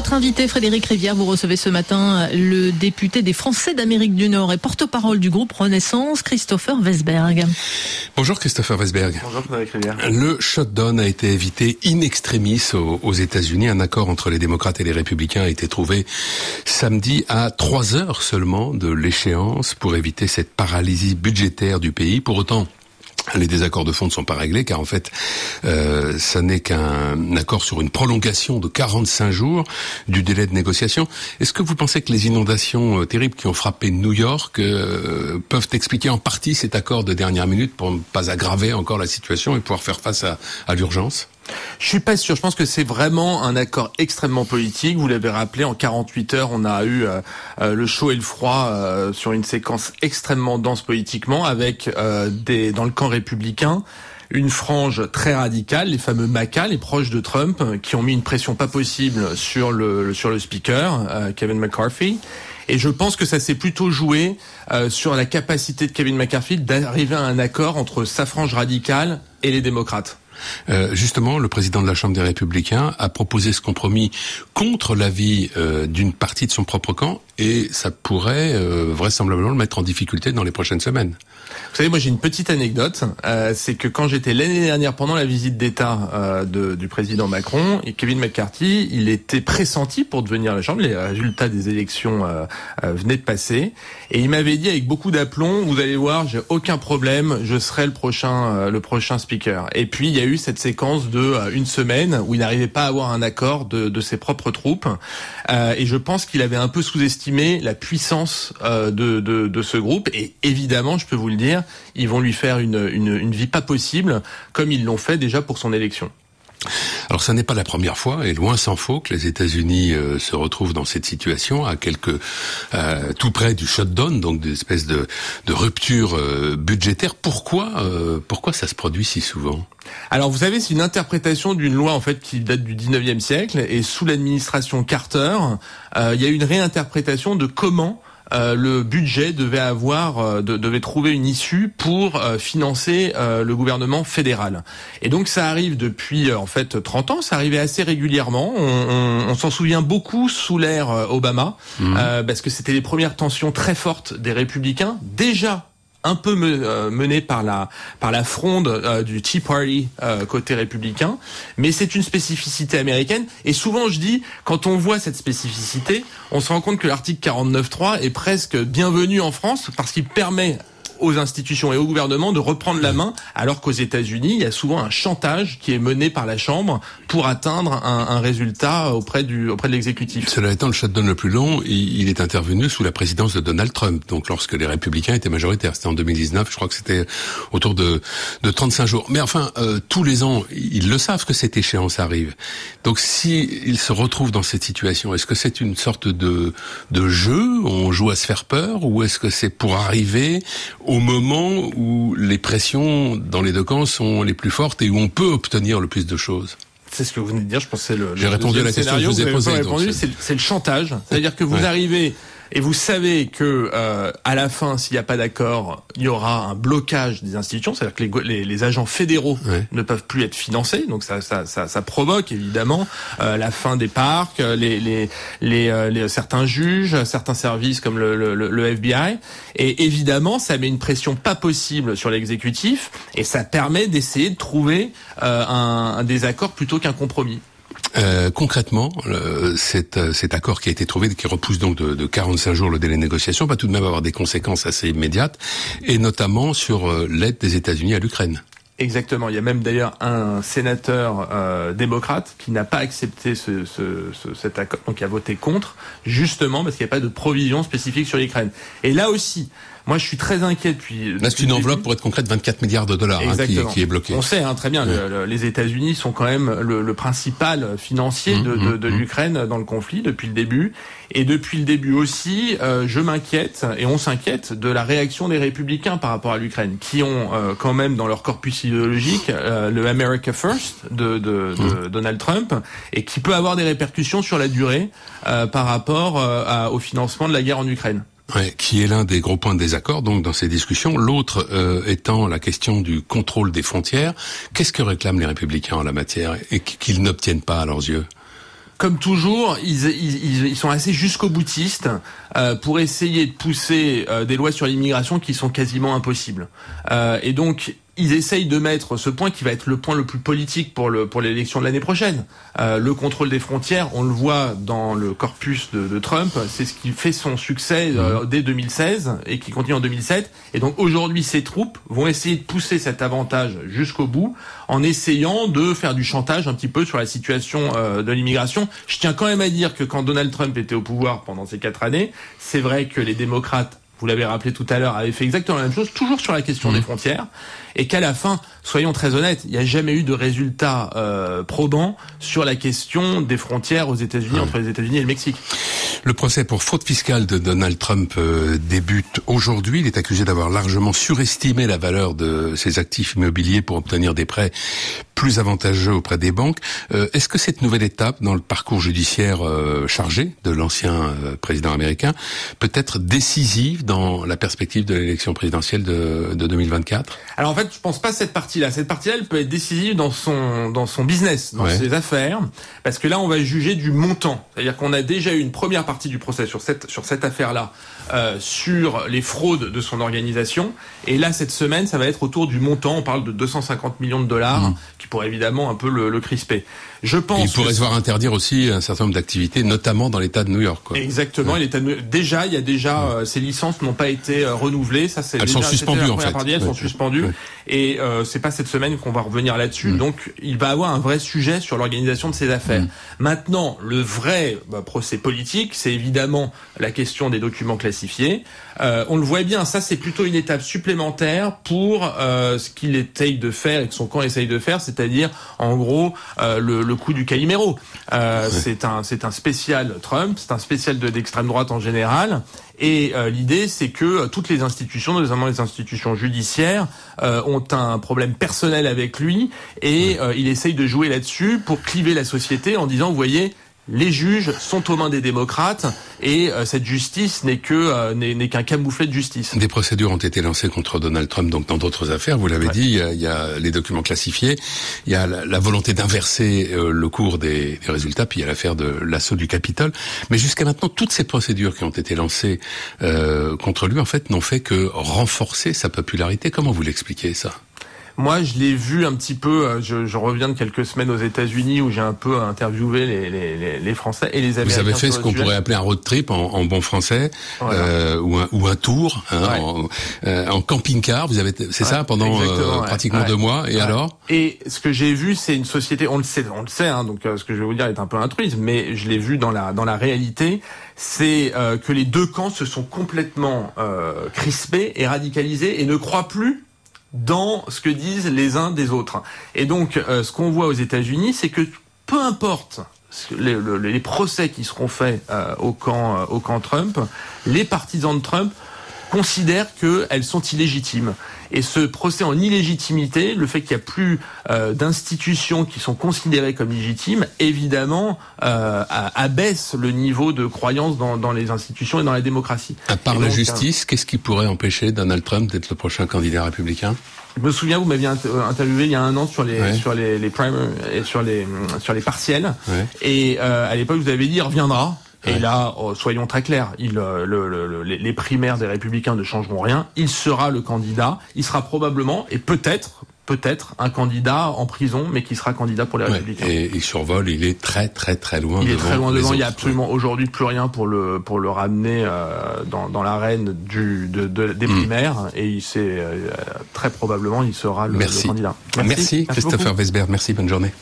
Votre invité Frédéric Rivière, vous recevez ce matin le député des Français d'Amérique du Nord et porte-parole du groupe Renaissance, Christopher Wesberg. Bonjour Christopher Wesberg. Bonjour Frédéric Rivière. Le shutdown a été évité in extremis aux, aux États-Unis. Un accord entre les démocrates et les républicains a été trouvé samedi à trois heures seulement de l'échéance pour éviter cette paralysie budgétaire du pays. Pour autant, les désaccords de fond ne sont pas réglés car en fait, euh, ça n'est qu'un accord sur une prolongation de 45 jours du délai de négociation. Est-ce que vous pensez que les inondations euh, terribles qui ont frappé New York euh, peuvent expliquer en partie cet accord de dernière minute pour ne pas aggraver encore la situation et pouvoir faire face à, à l'urgence? Je suis pas sûr. Je pense que c'est vraiment un accord extrêmement politique. Vous l'avez rappelé, en 48 heures, on a eu euh, euh, le chaud et le froid euh, sur une séquence extrêmement dense politiquement, avec des dans le camp républicain une frange très radicale, les fameux MACA, les proches de Trump, qui ont mis une pression pas possible sur le sur le speaker Kevin McCarthy. Et je pense que ça s'est plutôt joué sur la capacité de Kevin McCarthy d'arriver à un accord entre sa frange radicale et les démocrates. Euh, justement, le président de la Chambre des Républicains a proposé ce compromis contre l'avis euh, d'une partie de son propre camp et ça pourrait euh, vraisemblablement le mettre en difficulté dans les prochaines semaines. Vous savez, moi j'ai une petite anecdote, euh, c'est que quand j'étais l'année dernière pendant la visite d'État euh, du président Macron, et Kevin McCarthy, il était pressenti pour devenir la Chambre, les résultats des élections venaient de passer, et il m'avait dit avec beaucoup d'aplomb, vous allez voir, j'ai aucun problème, je serai le prochain, le prochain speaker. Et puis il y a eu cette séquence de une semaine où il n'arrivait pas à avoir un accord de, de ses propres troupes, et je pense qu'il avait un peu sous-estimé la puissance euh, de, ce groupe. Et évidemment, je peux vous le dire, ils vont lui faire une vie pas possible, comme ils l'ont fait déjà pour son élection. Alors, ça n'est pas la première fois, et loin s'en faut, que les États-Unis euh, se retrouvent dans cette situation, à quelques euh, tout près du shutdown, donc des espèces de, de rupture euh, budgétaire. Pourquoi, pourquoi ça se produit si souvent? Alors vous savez, c'est une interprétation d'une loi en fait qui date du 19e siècle et sous l'administration Carter, il y a une réinterprétation de comment euh, le budget devait avoir, euh, devait trouver une issue pour euh, financer le gouvernement fédéral. Et donc ça arrive depuis en fait 30 ans, ça arrivait assez régulièrement. On, s'en souvient beaucoup sous l'ère Obama, mmh. parce que c'était les premières tensions très fortes des républicains déjà un peu euh, mené par la par la fronde euh, du Tea Party euh, côté républicain, mais c'est une spécificité américaine. Et souvent, je dis, quand on voit cette spécificité, on se rend compte que l'article 49.3 est presque bienvenu en France parce qu'il permet aux institutions et au gouvernement de reprendre la main, alors qu'aux États-Unis, il y a souvent un chantage qui est mené par la Chambre pour atteindre un, un résultat auprès du auprès de l'exécutif. Cela étant, le shutdown le plus long, il, il, est intervenu sous la présidence de Donald Trump, donc lorsque les Républicains étaient majoritaires. C'était en 2019, je crois que c'était autour de, de 35 jours. Mais enfin, euh, tous les ans, ils le savent que cette échéance arrive. Donc, si ils se retrouvent dans cette situation, est-ce que c'est une sorte de de jeu On joue à se faire peur, ou est-ce que c'est pour arriver au moment où les pressions dans les deux camps sont les plus fortes et où on peut obtenir le plus de choses. C'est ce que vous venez de dire, je pense que c'est le. J'ai répondu à la question que je vous ai posée. C'est le chantage. C'est-à-dire que vous arrivez et vous savez que euh, à la fin, s'il n'y a pas d'accord, il y aura un blocage des institutions, c'est-à-dire que les, les, agents fédéraux ne peuvent plus être financés, donc ça, ça, ça, ça provoque évidemment euh, la fin des parcs, les, les, les, euh, les, certains juges, certains services comme le, le, le FBI, et évidemment, ça met une pression pas possible sur l'exécutif, et ça permet d'essayer de trouver euh, un, un désaccord plutôt qu'un compromis. Euh, concrètement, cet, euh, cet, accord qui a été trouvé, qui repousse donc de, de, 45 jours le délai de négociation, va tout de même avoir des conséquences assez immédiates, et notamment sur euh, l'aide des États-Unis à l'Ukraine. Exactement. Il y a même d'ailleurs un sénateur euh, démocrate qui n'a pas accepté ce, ce, ce, cet accord, donc qui a voté contre, justement parce qu'il n'y a pas de provision spécifique sur l'Ukraine. Et là aussi, moi, je suis très inquiet depuis. Là, c'est une enveloppe pour être concrète, 24 milliards de dollars hein, qui, qui, est bloquée. On sait hein, très bien, les États-Unis sont quand même le, le principal financier mmh, de, de, de mmh, mmh. l'Ukraine dans le conflit depuis le début. Et depuis le début aussi, euh, je m'inquiète et on s'inquiète de la réaction des républicains par rapport à l'Ukraine, qui ont euh, quand même dans leur corpus idéologique euh, le America First de, de, de Donald Trump et qui peut avoir des répercussions sur la durée par rapport au financement de la guerre en Ukraine qui est l'un des gros points de désaccord donc dans ces discussions. L'autre euh, étant la question du contrôle des frontières. Qu'est-ce que réclament les républicains en la matière et qu'ils n'obtiennent pas à leurs yeux? Comme toujours, ils, ils, ils sont assez jusqu'au boutiste euh, pour essayer de pousser euh, des lois sur l'immigration qui sont quasiment impossibles. Euh, et donc, ils essayent de mettre ce point qui va être le point le plus politique pour le pour l'élection de l'année prochaine. Euh, le contrôle des frontières, on le voit dans le corpus de, de Trump, c'est ce qui fait son succès euh, dès 2016 et qui continue en 2007. Et donc aujourd'hui, ces troupes vont essayer de pousser cet avantage jusqu'au bout en essayant de faire du chantage un petit peu sur la situation euh, de l'immigration. Je tiens quand même à dire que quand Donald Trump était au pouvoir pendant ces quatre années, c'est vrai que les démocrates vous l'avez rappelé tout à l'heure, avaient fait exactement la même chose, toujours sur la question des frontières, et qu'à la fin, soyons très honnêtes, il n'y a jamais eu de résultat euh, probant sur la question des frontières aux États-Unis, entre les États-Unis et le Mexique. Le procès pour fraude fiscale de Donald Trump euh, débute aujourd'hui. Il est accusé d'avoir largement surestimé la valeur de ses actifs immobiliers pour obtenir des prêts plus avantageux auprès des banques. Euh, Est-ce que cette nouvelle étape dans le parcours judiciaire euh, chargé de l'ancien euh, président américain peut être décisive dans la perspective de l'élection présidentielle de, de 2024 Alors en fait, je pense pas cette partie-là. Cette partie-là, elle peut être décisive dans son dans son business, dans Ouais. ses affaires, parce que là, on va juger du montant. C'est-à-dire qu'on a déjà eu une première partie du procès sur cette sur cette affaire-là, euh, sur les fraudes de son organisation, et là, cette semaine, ça va être autour du montant. On parle de 250 millions de dollars, qui pourrait évidemment un peu le, le crisper. Je pense. Il pourrait se voir interdire aussi un certain nombre d'activités, notamment dans l'État de New York. Quoi. Exactement, il est à- déjà, il y a déjà euh, ces licences n'ont pas été euh, renouvelées, ça c'est Elles déjà- sont suspendues, en fait. partie, elles Ouais. sont suspendues Ouais. et euh, c'est pas cette semaine qu'on va revenir là-dessus. Donc il va avoir un vrai sujet sur l'organisation de ces affaires. Maintenant, le vrai bah, procès politique, c'est évidemment la question des documents classifiés. Euh, on le voit bien, ça c'est plutôt une étape supplémentaire pour euh, ce qu'il essaye de faire et que son camp essaye de faire, c'est-à-dire en gros euh, le, le coup du Calimero. Euh, C'est un c'est un spécial Trump, c'est un spécial de d'extrême droite en général. Et euh, l'idée, c'est que euh, toutes les institutions, notamment les institutions judiciaires, euh, ont un problème personnel avec lui, et euh, il essaye de jouer là-dessus pour cliver la société en disant, vous voyez, les juges sont aux mains des démocrates, et euh, cette justice n'est que euh, n'est n'est qu'un camouflet de justice. Des procédures ont été lancées contre Donald Trump, donc dans d'autres affaires. Vous l'avez Ouais. dit, il y, a, il y a les documents classifiés, il y a la, la volonté d'inverser euh, le cours des, des résultats, puis il y a l'affaire de l'assaut du Capitole. Mais jusqu'à maintenant, toutes ces procédures qui ont été lancées euh, contre lui, en fait, n'ont fait que renforcer sa popularité. Comment vous l'expliquez ça? Moi, je l'ai vu un petit peu. euh, Je, je reviens de quelques semaines aux États-Unis où j'ai un peu interviewé les, les, les, les Français et les Américains. Vous avez fait ce qu'on pourrait appeler un road trip en, en bon français, Voilà. euh, ou, un, ou un tour hein, Ouais. en, euh, en camping-car. Vous avez, c'est ça, pendant euh, pratiquement Ouais. deux mois. Et alors? Et ce que j'ai vu, c'est une société. On le sait, on le sait. Hein, donc, euh, ce que je vais vous dire est un peu intruise, mais je l'ai vu dans la dans la réalité. C'est euh, que les deux camps se sont complètement euh, crispés et radicalisés et ne croient plus dans ce que disent les uns des autres. Et donc, euh, ce qu'on voit aux États-Unis, c'est que peu importe les, le- les procès qui seront faits euh, euh, au camp Trump, les partisans de Trump considèrent qu'elles sont illégitimes. Et ce procès en illégitimité, le fait qu'il n'y a plus euh, d'institutions qui sont considérées comme légitimes, évidemment, euh, abaisse le niveau de croyance dans, dans les institutions et dans la démocratie. À part la justice, qu'est-ce qui pourrait empêcher Donald Trump d'être le prochain candidat républicain? Je me souviens, vous m'aviez euh, interviewé il y a un an sur les Ouais. sur les, les primers et sur les sur les partiels. Ouais. Et euh, à l'époque, vous avez dit il reviendra. Et là, oh, soyons très clairs, il, euh, le, le- le- les- primaires des Républicains ne changeront rien. Il sera le candidat. Il sera probablement et peut-être peut-être un candidat en prison, mais qui sera candidat pour les Ouais. Républicains. Et il survole, il est très très très loin Il est devant très loin devant. Il y a autres. absolument aujourd'hui plus rien pour le pour le ramener euh, dans, dans l'arène du de, de- des Mm. primaires et il sait euh, très probablement il sera le, le Merci. candidat. Merci, Christopher. Weisberg, merci, bonne journée.